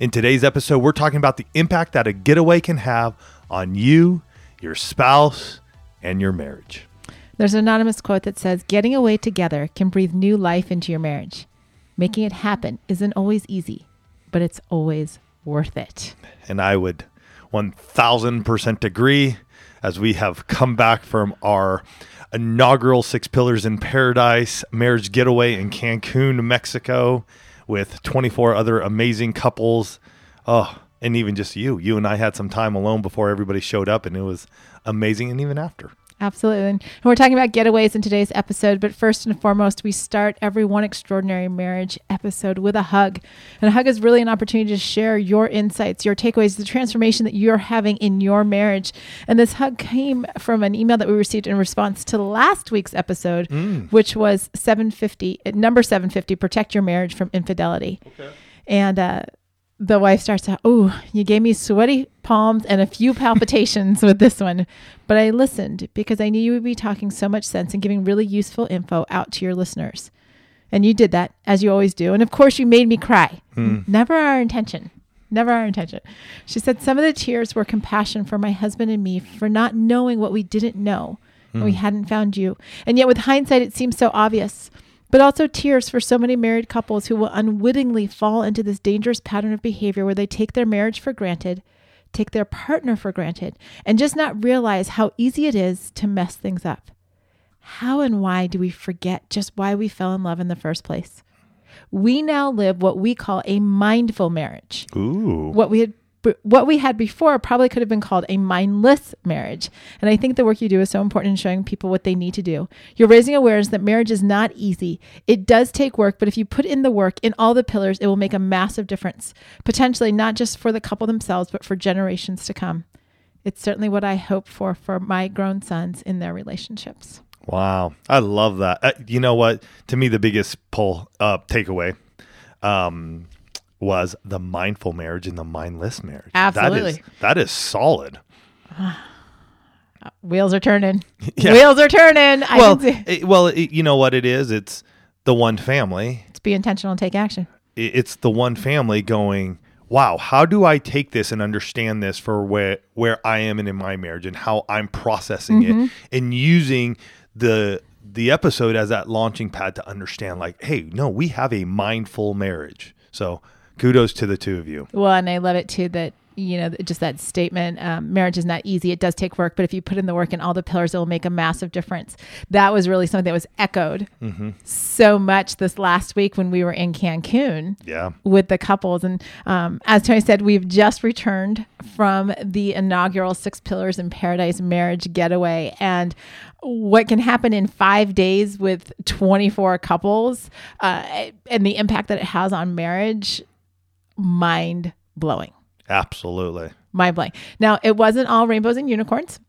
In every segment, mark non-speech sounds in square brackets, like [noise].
In today's episode, we're talking about the impact that a getaway can have on you, your spouse, and your marriage. There's an anonymous quote that says, Getting away together can breathe new life into your marriage. Making it happen isn't always easy, but it's always worth it. And I would 1000% agree as we have come back from our inaugural Six Pillars in Paradise marriage getaway in Cancun, Mexico with 24 other amazing couples. Oh, and even just you. You and I had some time alone before everybody showed up, and it was amazing, and even after. Absolutely. And we're talking about getaways in today's episode. But first and foremost, we start every One Extraordinary Marriage episode with a hug. And a hug is really an opportunity to share your insights, your takeaways, the transformation that you're having in your marriage. And this hug came from an email that we received in response to last week's episode, mm. which was 750, number 750, Protect Your Marriage from Infidelity. Okay. And uh, the wife starts out, Oh, you gave me sweaty palms and a few palpitations with this one. But I listened because I knew you would be talking so much sense and giving really useful info out to your listeners. And you did that, as you always do. And of course, you made me cry. Hmm. Never our intention. Never our intention. She said, Some of the tears were compassion for my husband and me for not knowing what we didn't know. Hmm. And we hadn't found you. And yet, with hindsight, it seems so obvious but also tears for so many married couples who will unwittingly fall into this dangerous pattern of behavior where they take their marriage for granted, take their partner for granted, and just not realize how easy it is to mess things up. How and why do we forget just why we fell in love in the first place? We now live what we call a mindful marriage. Ooh. What we had what we had before probably could have been called a mindless marriage. And I think the work you do is so important in showing people what they need to do. You're raising awareness that marriage is not easy. It does take work, but if you put in the work in all the pillars, it will make a massive difference, potentially not just for the couple themselves, but for generations to come. It's certainly what I hope for for my grown sons in their relationships. Wow. I love that. Uh, you know what? To me, the biggest pull uh, takeaway um, was the mindful marriage and the mindless marriage. Absolutely. That is, that is solid. [sighs] Wheels are turning. [laughs] Yeah. Wheels are turning. I well, it, well, it, you know what it is? It's the one family. It's be intentional and take action. It, it's the one family going, wow, how do I take this and understand this for where where I am and in my marriage and how I'm processing mm-hmm. it and using the the episode as that launching pad to understand like, hey, no, we have a mindful marriage. So kudos to the two of you. Well, and I love it too that you know just that statement um, marriage is not easy. It does take work but if you put in the work in all the pillars it will make a massive difference. That was really something that was echoed mm-hmm. so much this last week when we were in cancun yeah. with the couples. And um, as tony said we've just returned from the inaugural six pillars in paradise marriage getaway. And what can happen in five days with 24 couples uh, and the impact that it has on marriage mind blowing. Absolutely. Mind blowing. Now, it wasn't all rainbows and unicorns.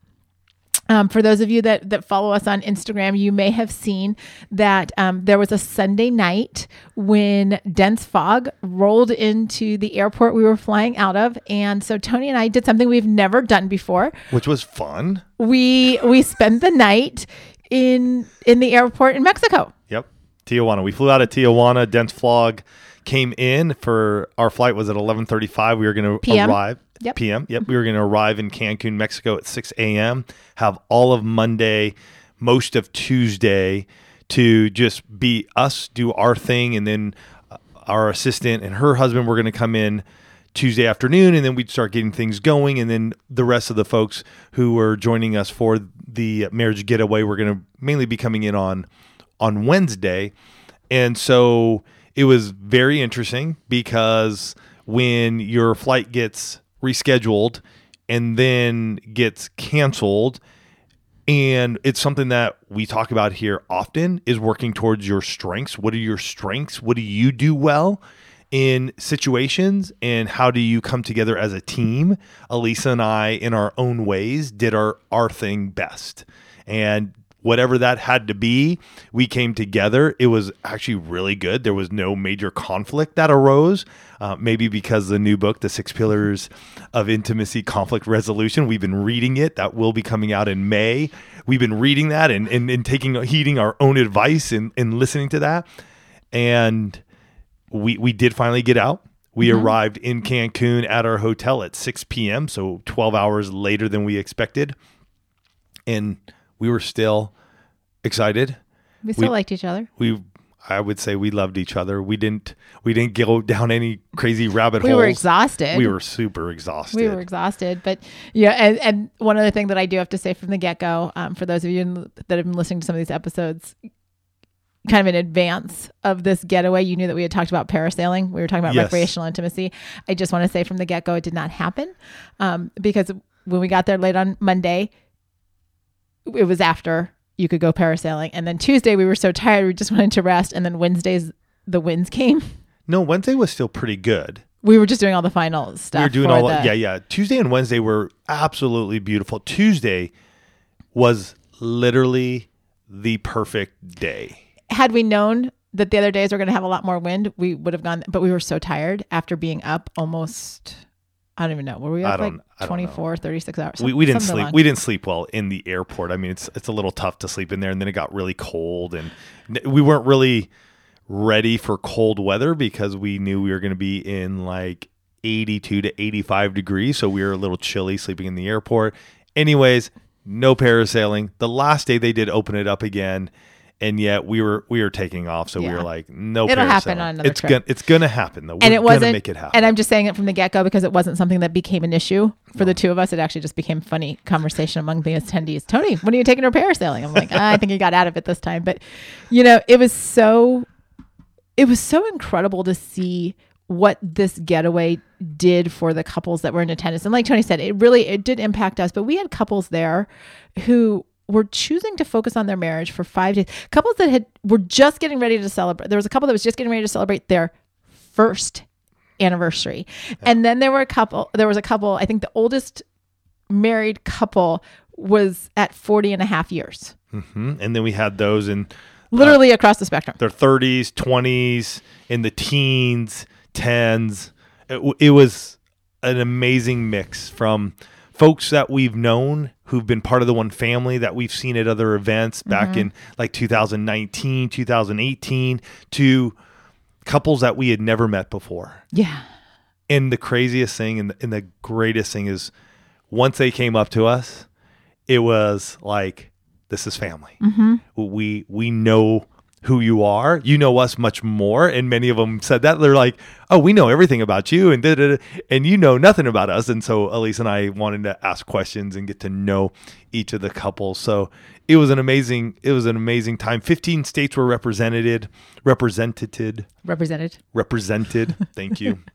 Um, for those of you that, that follow us on Instagram, you may have seen that um, there was a Sunday night when dense fog rolled into the airport we were flying out of, and so Tony and I did something we've never done before, which was fun. We we spent the night in in the airport in Mexico. Yep, Tijuana. We flew out of Tijuana, dense fog came in for our flight was at 11:35. We were going to arrive yep. p.m. Yep, we were going to arrive in Cancun, Mexico at 6 a.m. Have all of Monday, most of Tuesday to just be us, do our thing, and then uh, our assistant and her husband were going to come in Tuesday afternoon, and then we'd start getting things going, and then the rest of the folks who were joining us for the marriage getaway were going to mainly be coming in on on Wednesday, and so it was very interesting because when your flight gets rescheduled and then gets canceled and it's something that we talk about here often is working towards your strengths what are your strengths what do you do well in situations and how do you come together as a team. Alisa and I, in our own ways, did our, our thing best. And whatever that had to be, we came together. It was actually really good. There was no major conflict that arose. Uh, maybe because the new book, The Six Pillars of Intimacy Conflict Resolution, we've been reading it. That will be coming out in May. We've been reading that and, and, and taking, heeding our own advice and, and listening to that. And we, we did finally get out. We Mm-hmm. arrived in Cancun at our hotel at 6 p.m., so 12 hours later than we expected. And we were still excited. We still We- liked each other. We I would say we loved each other. We didn't we didn't go down any crazy rabbit We holes. We were exhausted. We were super exhausted. we were exhausted but yeah and, and one other thing that i do have to say from the get-go um, for those of you in- that have been listening to some of these episodes kind of in advance of this getaway you knew that we had talked about parasailing we were talking about Yes. recreational intimacy i just want to say from the get-go it did not happen um, because when we got there late on monday it was after you could go parasailing and then tuesday we were so tired we just [laughs] wanted to rest and then wednesdays the winds came [laughs] No, Wednesday was still pretty good. we were just doing all the final stuff we were doing all the, yeah, yeah. Tuesday and Wednesday were absolutely beautiful. Tuesday was literally the perfect day. had we known that the other days were going to have a lot more wind, we would have gone. But we were so tired after being up almost. I don't even know. Were we up like I 24, 36 hours? we, we didn't sleep. We didn't sleep well in the airport. I mean, it's it's a little tough to sleep in there, and then it got really cold, and we weren't really ready for cold weather because we knew we were going to be in like 82 to 85 degrees, so we were a little chilly sleeping in the airport. Anyways, no parasailing. The last day they did open it up again. And yet we were we were taking off, so we were like, no. It'll happen on another It's trip. gonna it's gonna happen though. We're and it gonna wasn't. make it happen. And I'm just saying it from the get go because it wasn't something that became an issue for the two of us. It actually just became funny conversation among the attendees. Tony, when are you taking her parasailing? I'm like, "Ah, I think you got out of it this time. But you know, it was so it was so incredible to see what this getaway did for the couples that were in attendance. And like Tony said, it really it did impact us, but we had couples there who were choosing to focus on their marriage for 5 days. Couples that had were just getting ready to celebrate. There was a couple that was just getting ready to celebrate their first anniversary. And then there were a couple there was a couple, I think the oldest married couple was at 40 and a half years. Mhm. And then we had those in Literally across the spectrum. their 30s, 20s, in the teens, 10s. It, it was an amazing mix from folks that we've known who've been part of the one family that we've seen at other events back mm-hmm. in like 2019, 2018 to couples that we had never met before. Yeah. And the craziest thing and the, and the greatest thing is once they came up to us, it was like, this is family. Mm-hmm. We we know who you are. You know us much more. And many of them said that they're like, oh, we know everything about you, and da, da, da, and you know nothing about us. And so Elise and I wanted to ask questions and get to know each of the couples. So it was an amazing it was an amazing time. Fifteen states were represented, represented, Represented. represented. Thank you. [laughs]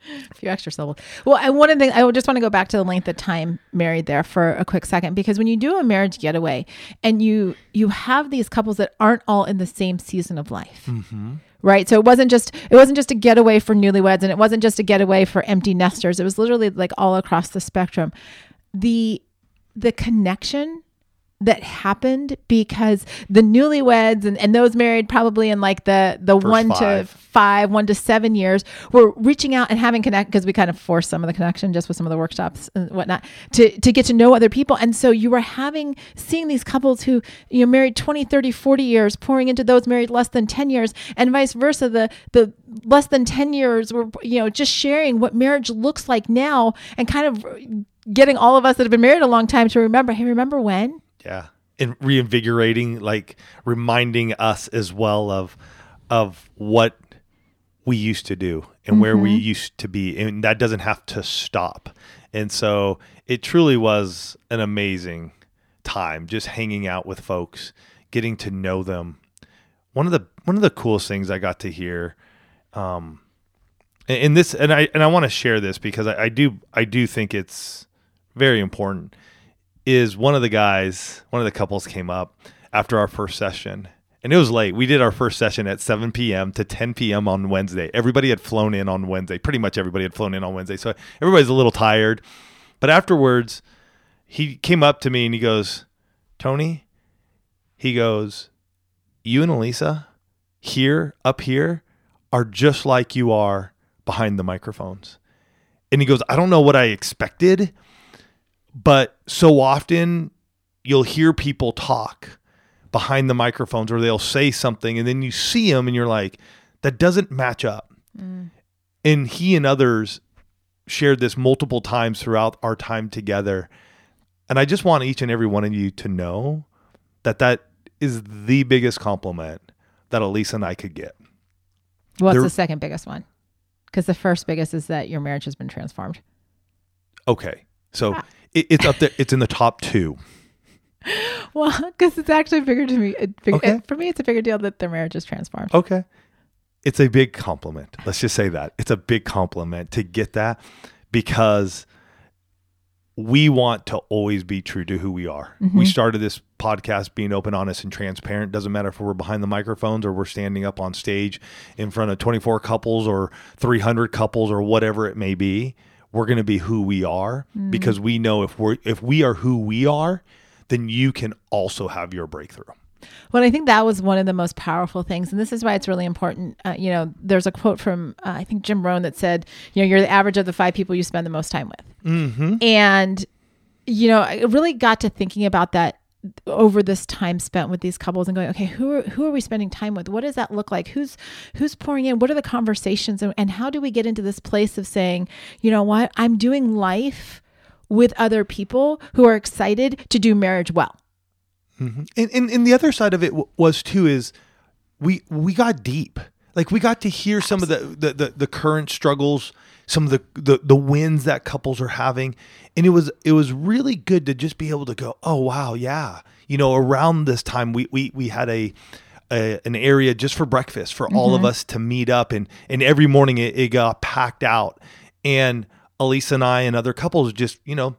[laughs] A few extra syllables. Well, and one of the things I just want to go back to the length of time married there for a quick second because when you do a marriage getaway and you you have these couples that aren't all in the same season of life. Mm-hmm. Right. So it wasn't just it wasn't just a getaway for newlyweds and it wasn't just a getaway for empty nesters. It was literally like all across the spectrum. The the connection that happened because the newlyweds and, and those married probably in like the the one to five. five, one to seven years, were reaching out and having connect because we kind of forced some of the connection just with some of the workshops and whatnot to to get to know other people. And so you were having seeing these couples who you know married 20, 30, 40 years pouring into those married less than 10 years and vice versa. The the less than 10 years were you know just sharing what marriage looks like now and kind of getting all of us that have been married a long time to remember, hey, remember when? Yeah. And reinvigorating, like reminding us as well of of what we used to do and where we used to be. And that doesn't have to stop. And so it truly was an amazing time just hanging out with folks, getting to know them. One of the one of the coolest things I got to hear um and, and this and I and I want to share this because I, I do I do think it's very important is one of the guys, one of the couples came up after our first session And it was late. We did our first session at 7 p.m. to 10 p.m. on Wednesday. Everybody had flown in on Wednesday. Pretty much everybody had flown in on Wednesday. So everybody's a little tired. But afterwards, he came up to me and he goes, Tony, he goes, You and Alisa here, up here, are just like you are behind the microphones. And he goes, I don't know what I expected, but so often you'll hear people talk behind the microphones or they'll say something and then you see them and you're like, that doesn't match up. Mm. And he and others shared this multiple times throughout our time together. And I just want each and every one of you to know that that is the biggest compliment that Alisa and I could get. What's there, the second biggest one? Because the first biggest is that your marriage has been transformed. Okay. So ah. it, it's up there, it's in the top two. [laughs] Well, because it's actually bigger to me. Big, okay. For me, it's a bigger deal that their marriage is transformed. Okay. It's a big compliment. Let's just say that. It's a big compliment to get that because we want to always be true to who we are. Mm-hmm. We started this podcast being open, honest, and transparent. Doesn't matter if we're behind the microphones or we're standing up on stage in front of 24 couples or 300 couples or whatever it may be. We're going to be who we are mm-hmm. because we know if we're if we are who we are, then you can also have your breakthrough. Well, I think that was one of the most powerful things, and this is why it's really important. Uh, you know, there's a quote from uh, I think Jim Rohn that said, "You know, you're the average of the five people you spend the most time with." Mm-hmm. And you know, I really got to thinking about that over this time spent with these couples and going, okay, who are, who are we spending time with? What does that look like? Who's who's pouring in? What are the conversations? And, and how do we get into this place of saying, you know what, I'm doing life with other people who are excited to do marriage well. Mm-hmm. And, and, and the other side of it w- was too is we we got deep. Like we got to hear some of the, the the, the current struggles, some of the, the the wins that couples are having, and it was it was really good to just be able to go, oh wow, yeah. You know, around this time we we we had a a, an area just for breakfast for mm-hmm. all of mm-hmm. us to meet up and and every morning it, it, got packed out and Alisa and I and other couples just you know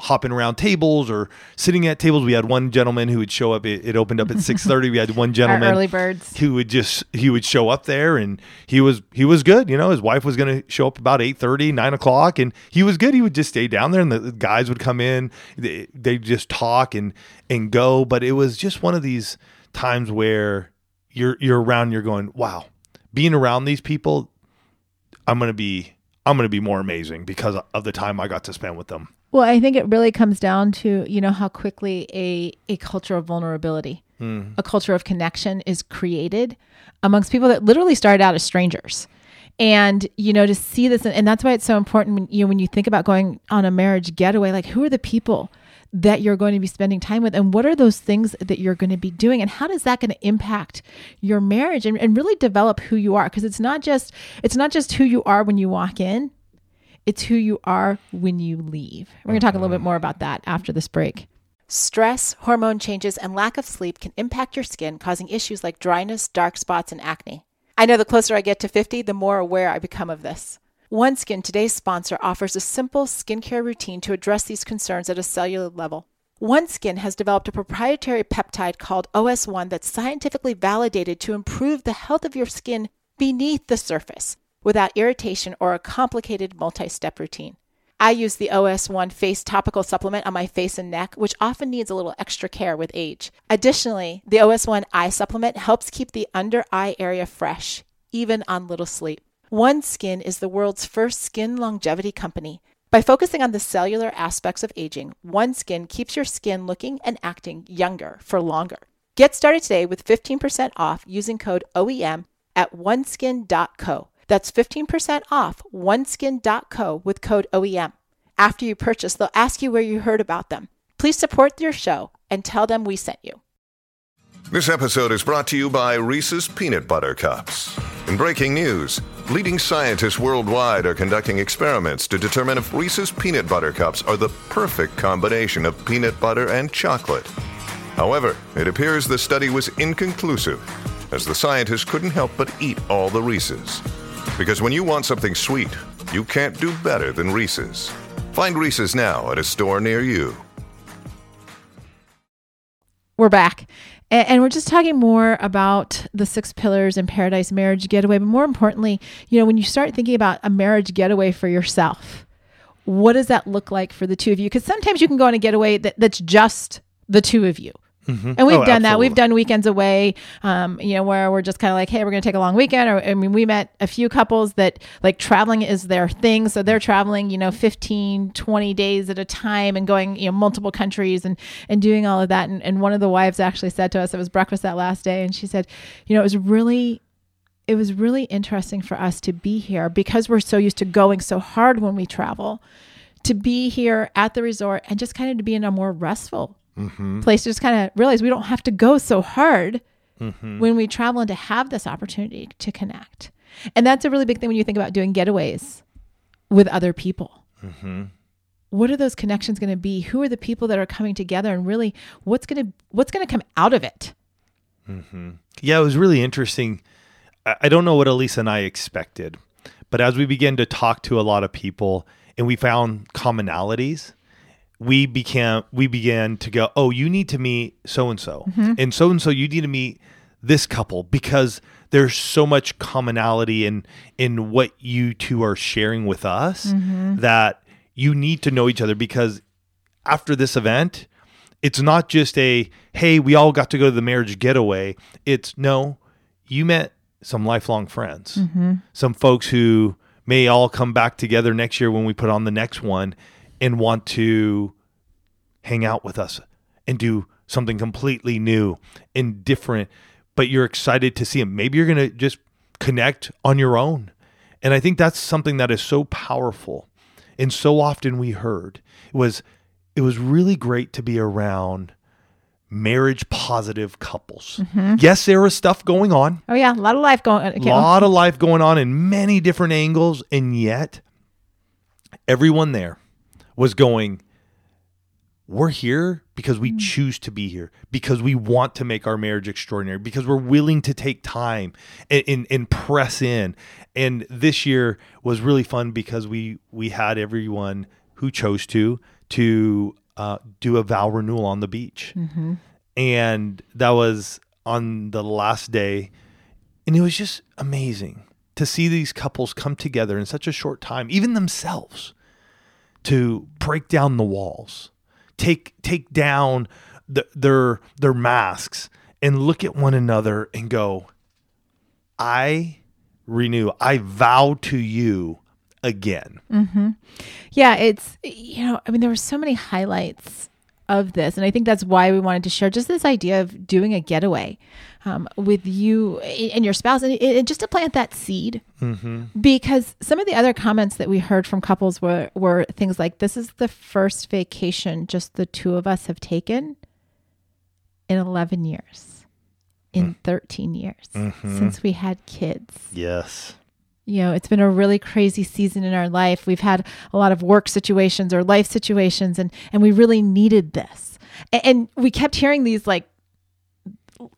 hopping around tables or sitting at tables. We had one gentleman who would show up. It, it opened up at [laughs] six thirty. We had one gentleman, early birds, who would just he would show up there, and he was he was good. You know, his wife was going to show up about 8.30, 9 o'clock, and he was good. He would just stay down there, and the, guys would come in. They they just talk and and go. But it was just one of these times where you're you're around. You're going, wow, being around these people, I'm going to be. I'm going to be more amazing because of the time I got to spend with them. Well, I think it really comes down to, you know, how quickly a, a culture of vulnerability, mm. a culture of connection is created amongst people that literally started out as strangers. And, you know, to see this, and that's why it's so important when you, know, when you think about going on a marriage getaway, like who are the people that you're going to be spending time with and what are those things that you're going to be doing and how does that going to impact your marriage and, and really develop who you are because it's not just it's not just who you are when you walk in it's who you are when you leave. We're going to talk a little bit more about that after this break. Stress, hormone changes, and lack of sleep can impact your skin, causing issues like dryness, dark spots, and acne. I know the closer I get to 50, the more aware I become of this. OneSkin, today's sponsor, offers a simple skincare routine to address these concerns at a cellular level. OneSkin has developed a proprietary peptide called OS1 that's scientifically validated to improve the health of your skin beneath the surface without irritation or a complicated multi step routine. I use the OS1 face topical supplement on my face and neck, which often needs a little extra care with age. Additionally, the OS1 eye supplement helps keep the under eye area fresh, even on little sleep. OneSkin is the world's first skin longevity company. By focusing on the cellular aspects of aging, OneSkin keeps your skin looking and acting younger for longer. Get started today with 15% off using code OEM at oneskin.co. That's 15% off oneskin.co with code OEM. After you purchase, they'll ask you where you heard about them. Please support your show and tell them we sent you. This episode is brought to you by Reese's Peanut Butter Cups. In breaking news, leading scientists worldwide are conducting experiments to determine if Reese's Peanut Butter Cups are the perfect combination of peanut butter and chocolate. However, it appears the study was inconclusive, as the scientists couldn't help but eat all the Reese's. Because when you want something sweet, you can't do better than Reese's. Find Reese's now at a store near you. We're back. And, we're just talking more about the six pillars in Paradise Marriage Getaway. But more importantly, you know, when you start thinking about a marriage getaway for yourself, what does that look like for the two of you? Because sometimes you can go on a getaway that, that's just the two of you. And we've Oh, done that. We've done weekends away, um, you know, where we're just kind of like, hey, we're going to take a long weekend. Or, I mean, we met a few couples that like traveling is their thing. So they're traveling, you know, 15, 20 days at a time and going, you know, multiple countries and, and doing all of that. And, and one of the wives actually said to us, it was breakfast that last day. And she said, you know, it was really it was really interesting for us to be here because we're so used to going so hard when we travel to be here at the resort and just kind of to be in a more restful Mm-hmm. place to just kind of realize we don't have to go so hard mm-hmm. when we travel and to have this opportunity to connect. And that's a really big thing when you think about doing getaways with other people. Mm-hmm. What are those connections going to be? Who are the people that are coming together and really what's going to what's going to come out of it? Yeah, it was really interesting. I I don't know what Alisa and I expected, but as we began to talk to a lot of people and we found commonalities, we became we began to go, "Oh, you need to meet so mm-hmm. and so, and so and so. You need to meet this couple because there's so much commonality in in what you two are sharing with us mm-hmm. that you need to know each other because after this event, it's not just a hey, we all got to go to the marriage getaway. It's no, you met some lifelong friends, mm-hmm. some folks who may all come back together next year when we put on the next one and want to hang out with us and do something completely new and different. But you're excited to see them. Maybe you're going to just connect on your own. And I think that's something that is so powerful and so often we heard it was it was really great to be around marriage positive couples. Mm-hmm. Yes, there was stuff going on, oh yeah a lot of life going on. a lot of life going on in many different angles, and yet everyone there was going, We're here because we choose to be here, because we want to make our marriage extraordinary, because we're willing to take time and, and, and press in. And this year was really fun because we we had everyone who chose to to uh, do a vow renewal on the beach, and that was on the last day. And it was just amazing to see these couples come together in such a short time, even themselves, to break down the walls, take take down the, their their masks, and look at one another and go, "I renew. I vow to you again." Mm-hmm. Yeah, it's you know, I mean, there were so many highlights of this, and I think that's why we wanted to share just this idea of doing a getaway um, with you and your spouse, and, and just to plant that seed. Mm-hmm. Because some of the other comments that we heard from couples were were things like, "This is the first vacation just the two of us have taken in eleven years, in mm. thirteen years mm-hmm. since we had kids." Yes. you know, it's been a really crazy season in our life. We've had a lot of work situations or life situations, and and we really needed this. And, and we kept hearing these like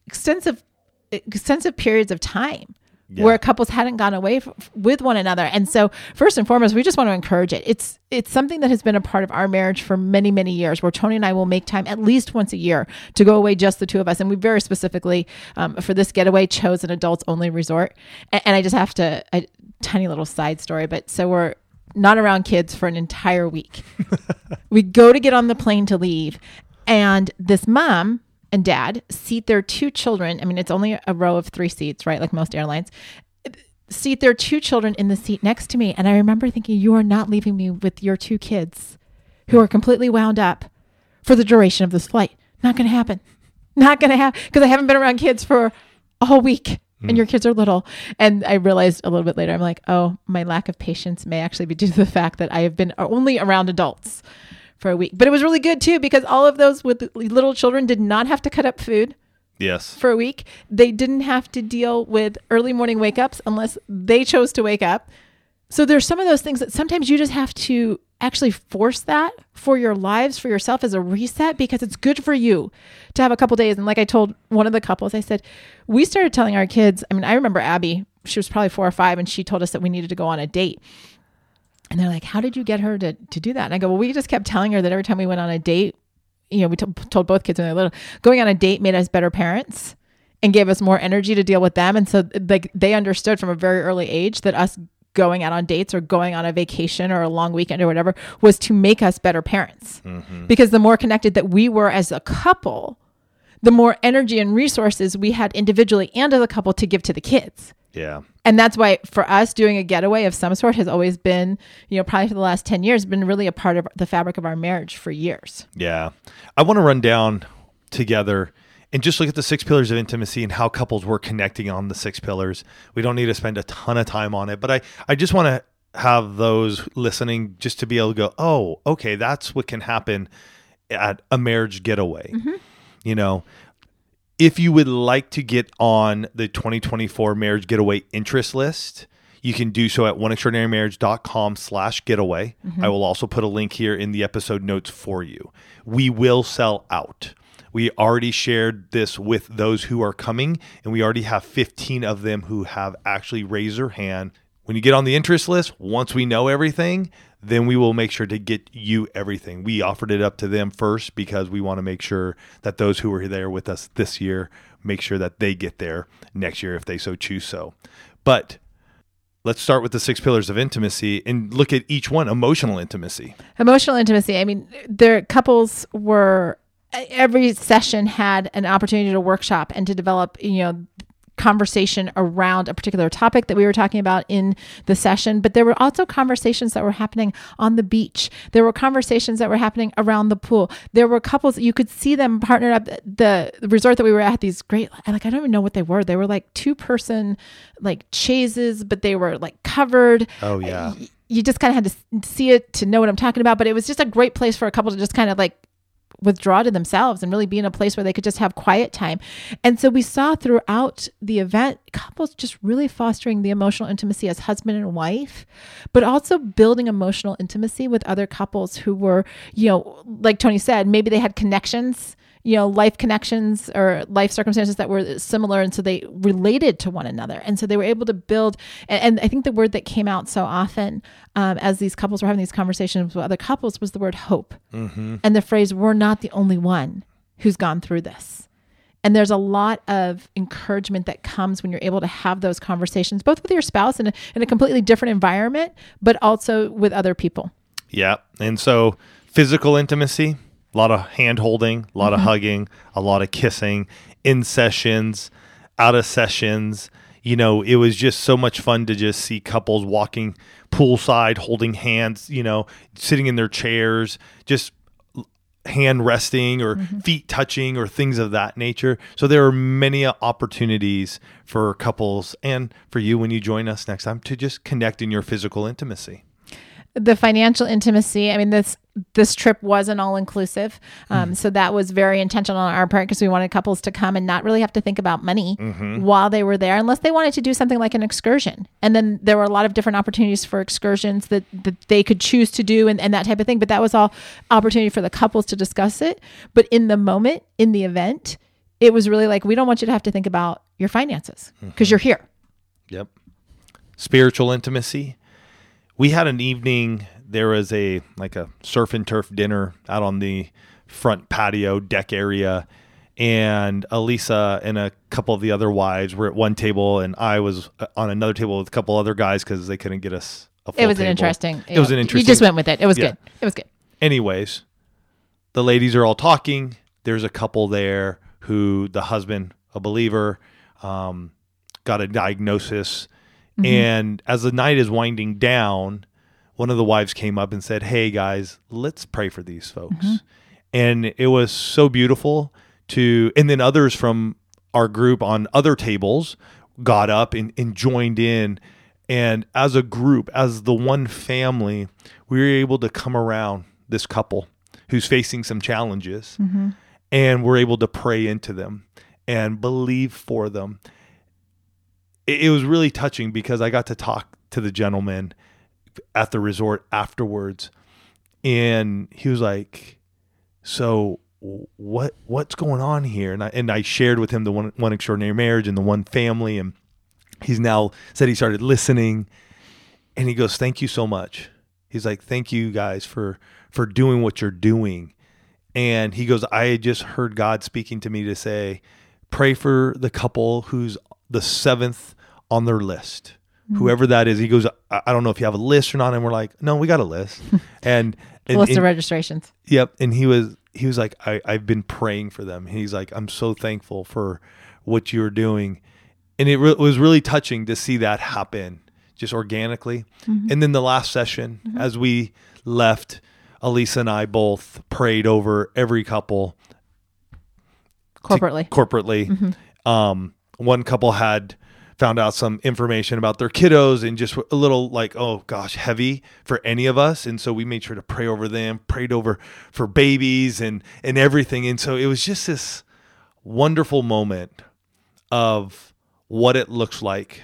extensive, extensive periods of time Yeah. where couples hadn't gone away f- with one another. And so, first and foremost, we just want to encourage it. It's it's something that has been a part of our marriage for many many years. Where Tony and I will make time at least once a year to go away, just the two of us. And we very specifically um, for this getaway chose an adults only resort. And, and I just have to a tiny little side story, but so we're not around kids for an entire week. [laughs] we go to get on the plane to leave, and this mom and dad seat their two children. I mean, it's only a row of three seats, right? Like most airlines. Seat their two children in the seat next to me. And I remember thinking, you are not leaving me with your two kids who are completely wound up for the duration of this flight. Not going to happen. Not going to happen because I haven't been around kids for a whole week and hmm. your kids are little. And I realized a little bit later, I'm like, oh, my lack of patience may actually be due to the fact that I have been only around adults for a week. But it was really good too because all of those with little children did not have to cut up food Yes. for a week. They didn't have to deal with early morning wake ups unless they chose to wake up. So there's some of those things that sometimes you just have to actually force that for your lives, for yourself as a reset because it's good for you to have a couple days. And like I told one of the couples, I said, we started telling our kids, I mean, I remember Abby, she was probably four or five, and she told us that we needed to go on a date. And they're like, How did you get her to, to do that? And I go, Well, we just kept telling her that every time we went on a date, you know, we t- told both kids when they were little, going on a date made us better parents and gave us more energy to deal with them. And so like they understood from a very early age that us going out on dates or going on a vacation or a long weekend or whatever was to make us better parents. Mm-hmm. Because the more connected that we were as a couple, the more energy and resources we had individually and as a couple to give to the kids. Yeah. And that's why for us doing a getaway of some sort has always been, you know, probably for the last 10 years been really a part of the fabric of our marriage for years. Yeah. I want to run down together and just look at the six pillars of intimacy and how couples were connecting on the six pillars. We don't need to spend a ton of time on it, but I, I just want to have those listening just to be able to go, oh, okay, that's what can happen at a marriage getaway. Mm-hmm. You know, if you would like to get on the 2024 marriage getaway interest list, you can do so at oneextraordinarymarriage.com slash getaway. Mm-hmm. I will also put a link here in the episode notes for you. We will sell out. We already shared this with those who are coming, and we already have 15 of them who have actually raised their hand. When you get on the interest list, once we know everything, then we will make sure to get you everything. We offered it up to them first because we want to make sure that those who are there with us this year make sure that they get there next year if they so choose so. But let's start with the six pillars of intimacy and look at each one emotional intimacy. Emotional intimacy. I mean, their couples were every session had an opportunity to workshop and to develop, you know, conversation around a particular topic that we were talking about in the session but there were also conversations that were happening on the beach. There were conversations that were happening around the pool. There were couples you could see them partnered up the resort that we were at these great like i don't even know what they were. They were like two person like chaises but they were like covered. Oh, yeah. You just kind of had to see it to know what i'm talking about but it was just a great place for a couple to just kind of like withdraw to themselves and really be in a place where they could just have quiet time. And so we saw throughout the event couples just really fostering the emotional intimacy as husband and wife, but also building emotional intimacy with other couples who were, you know, like Tony said, maybe they had connections you know life connections or life circumstances that were similar and so they related to one another. And so they were able to build and, and i think the word that came out so often um, as these couples were having these conversations with other couples was the word hope. And the phrase we're not the only one who's gone through this. And there's a lot of encouragement that comes when you're able to have those conversations both with your spouse in a, in a completely different environment but also with other people. Yeah. And so physical intimacy, a lot of hand holding, a lot of mm-hmm. hugging, a lot of kissing in sessions, out of sessions. You know, it was just so much fun to just see couples walking poolside, holding hands, you know, sitting in their chairs, just hand resting or mm-hmm. feet touching or things of that nature. So there are many opportunities for couples and for you when you join us next time to just connect in your physical intimacy. The financial intimacy i mean this this trip wasn't all inclusive um, mm-hmm. so that was very intentional on our part because we wanted couples to come and not really have to think about money mm-hmm. while they were there unless they wanted to do something like an excursion. And then there were a lot of different opportunities for excursions that, that they could choose to do and, and that type of thing but that was all opportunity for the couples to discuss it. But in the moment in the event it was really like we don't want you to have to think about your finances because mm-hmm. you're here. Yep. Spiritual intimacy. We had an evening. There was a like a surf and turf dinner out on the front patio deck area, and Alisa and a couple of the other wives were at one table, and I was uh, on another table with a couple other guys because they couldn't get us. A full it was an interesting It was an interesting. you just went with it it was Yeah. good it was good anyways, the ladies are all talking. There's a couple there who the husband, a believer, um, got a diagnosis. Mm-hmm. And as the night is winding down, one of the wives came up and said, Hey guys, let's pray for these folks. Mm-hmm. And it was so beautiful to, and then others from our group on other tables got up and, and joined in. And as a group, as the one family, we were able to come around this couple who's facing some challenges mm-hmm. and we're able to pray into them and believe for them. It, it was really touching because I got to talk to the gentleman at the resort afterwards and he was like so what what's going on here? And I and I shared with him the one one extraordinary marriage and the one family and he's now said he started listening and he goes thank you so much. He's like thank you guys for for doing what you're doing. And he goes, I just heard God speaking to me to say, pray for the couple who's the seventh on their list. Hmm. Whoever that is, he goes, I, I don't know if you have a list or not. And we're like, no, we got a list. [laughs] and, and, list and- of registrations. Yep. And he was he was like, I, I've been praying for them. He's like, I'm so thankful for what you're doing. And it re- was really touching to see that happen just organically. Mm-hmm. And then the last session, mm-hmm. as we left, Alisa and I both prayed over every couple Corporately. corporately. Mm-hmm. Um, one couple had found out some information about their kiddos and just a little like, oh gosh, heavy for any of us. And so we made sure to pray over them, prayed over for babies and and everything. And so it was just this wonderful moment of what it looks like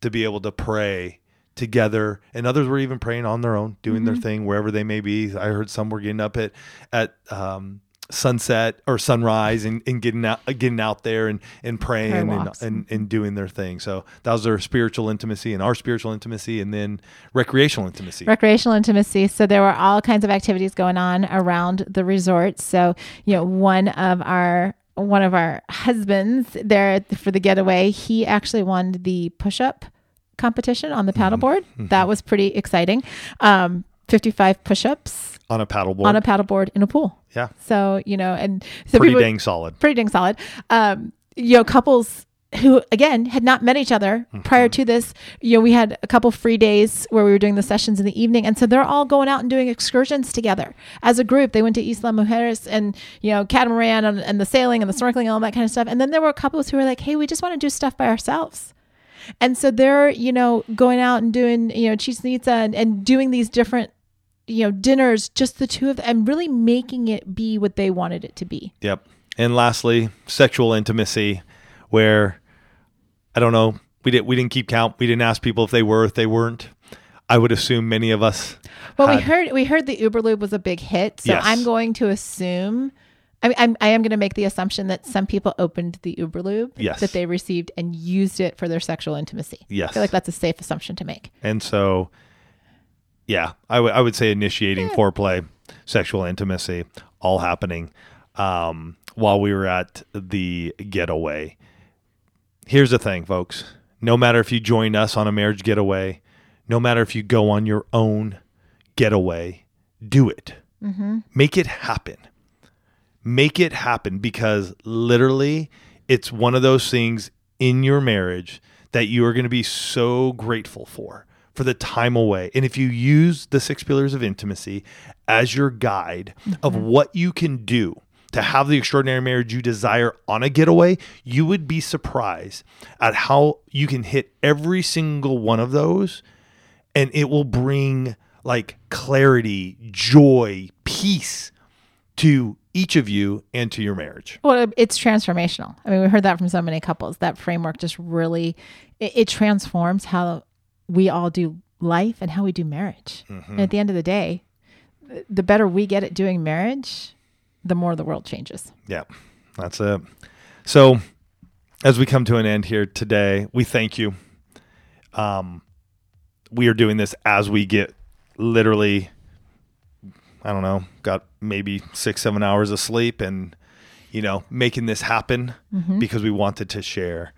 to be able to pray together and others were even praying on their own doing their thing wherever they may be i heard some were getting up at at um, sunset or sunrise and, and getting out getting out there and and praying and, and and doing their thing so that was their spiritual intimacy and our spiritual intimacy and then recreational intimacy recreational intimacy. So there were all kinds of activities going on around the resort. So you know, one of our one of our husbands there for the getaway, he actually won the push up competition on the paddleboard. That was pretty exciting. Um, Fifty five push ups on a paddleboard on a paddleboard in a pool. yeah So you know, and so pretty people- dang solid pretty dang solid. Um, you know, couples who again had not met each other Mm-hmm. prior to this. You know, we had a couple free days where we were doing the sessions in the evening, and so they're all going out and doing excursions together as a group. They went to Isla Mujeres and you know catamaran and, and the sailing and the snorkeling and all that kind of stuff. And then there were couples who were like, "Hey, we just want to do stuff by ourselves." And so they're, you know, going out and doing, you know, Chichen Itza and, and doing these different, you know, dinners, just the two of them, and really making it be what they wanted it to be. Yep. And lastly, sexual intimacy, where I don't know, we didn't we didn't keep count. We didn't ask people if they were, if they weren't. I would assume many of us. Well, we heard we heard the Uber Lube was a big hit, so Yes. I'm going to assume. I mean, I'm, I am going to make the assumption that some people opened the Uber Lube Yes. that they received and used it for their sexual intimacy. Yes, I feel like that's a safe assumption to make. And so, yeah, I would say initiating foreplay, sexual intimacy, all happening um, while we were at the getaway. Here's the thing, folks. No matter if you join us on a marriage getaway, no matter if you go on your own getaway, do it. Make it happen. Make it happen because literally it's one of those things in your marriage that you are going to be so grateful for for the time away. And if you use the six pillars of intimacy as your guide of mm-hmm. what you can do to have the extraordinary marriage you desire on a getaway, you would be surprised at how you can hit every single one of those and it will bring like clarity, joy, peace to each of you and to your marriage. Well, it's transformational. I mean, we heard that from so many couples. That framework just really it, it transforms how we all do life and how we do marriage. And at the end of the day, the better we get at doing marriage, the more the world changes. Yeah, that's it. So, as we come to an end here today, we thank you. Um, we are doing this as we get literally, I don't know, got maybe six, seven hours of sleep and, you know, making this happen because we wanted to share.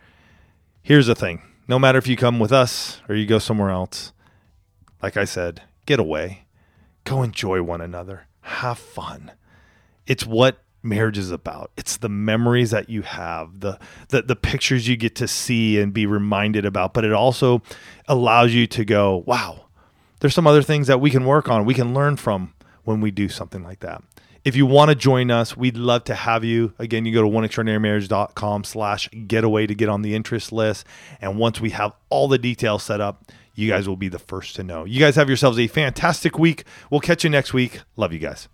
Here's the thing no matter if you come with us or you go somewhere else, like I said, get away, go enjoy one another, have fun it's what marriage is about. It's the memories that you have, the, the the pictures you get to see and be reminded about, but it also allows you to go, wow, there's some other things that we can work on, we can learn from when we do something like that. If you want to join us, we'd love to have you. Again, you go to oneextraordinarymarriage.com slash getaway to get on the interest list. And once we have all the details set up, you guys will be the first to know. You guys have yourselves a fantastic week. We'll catch you next week. Love you guys.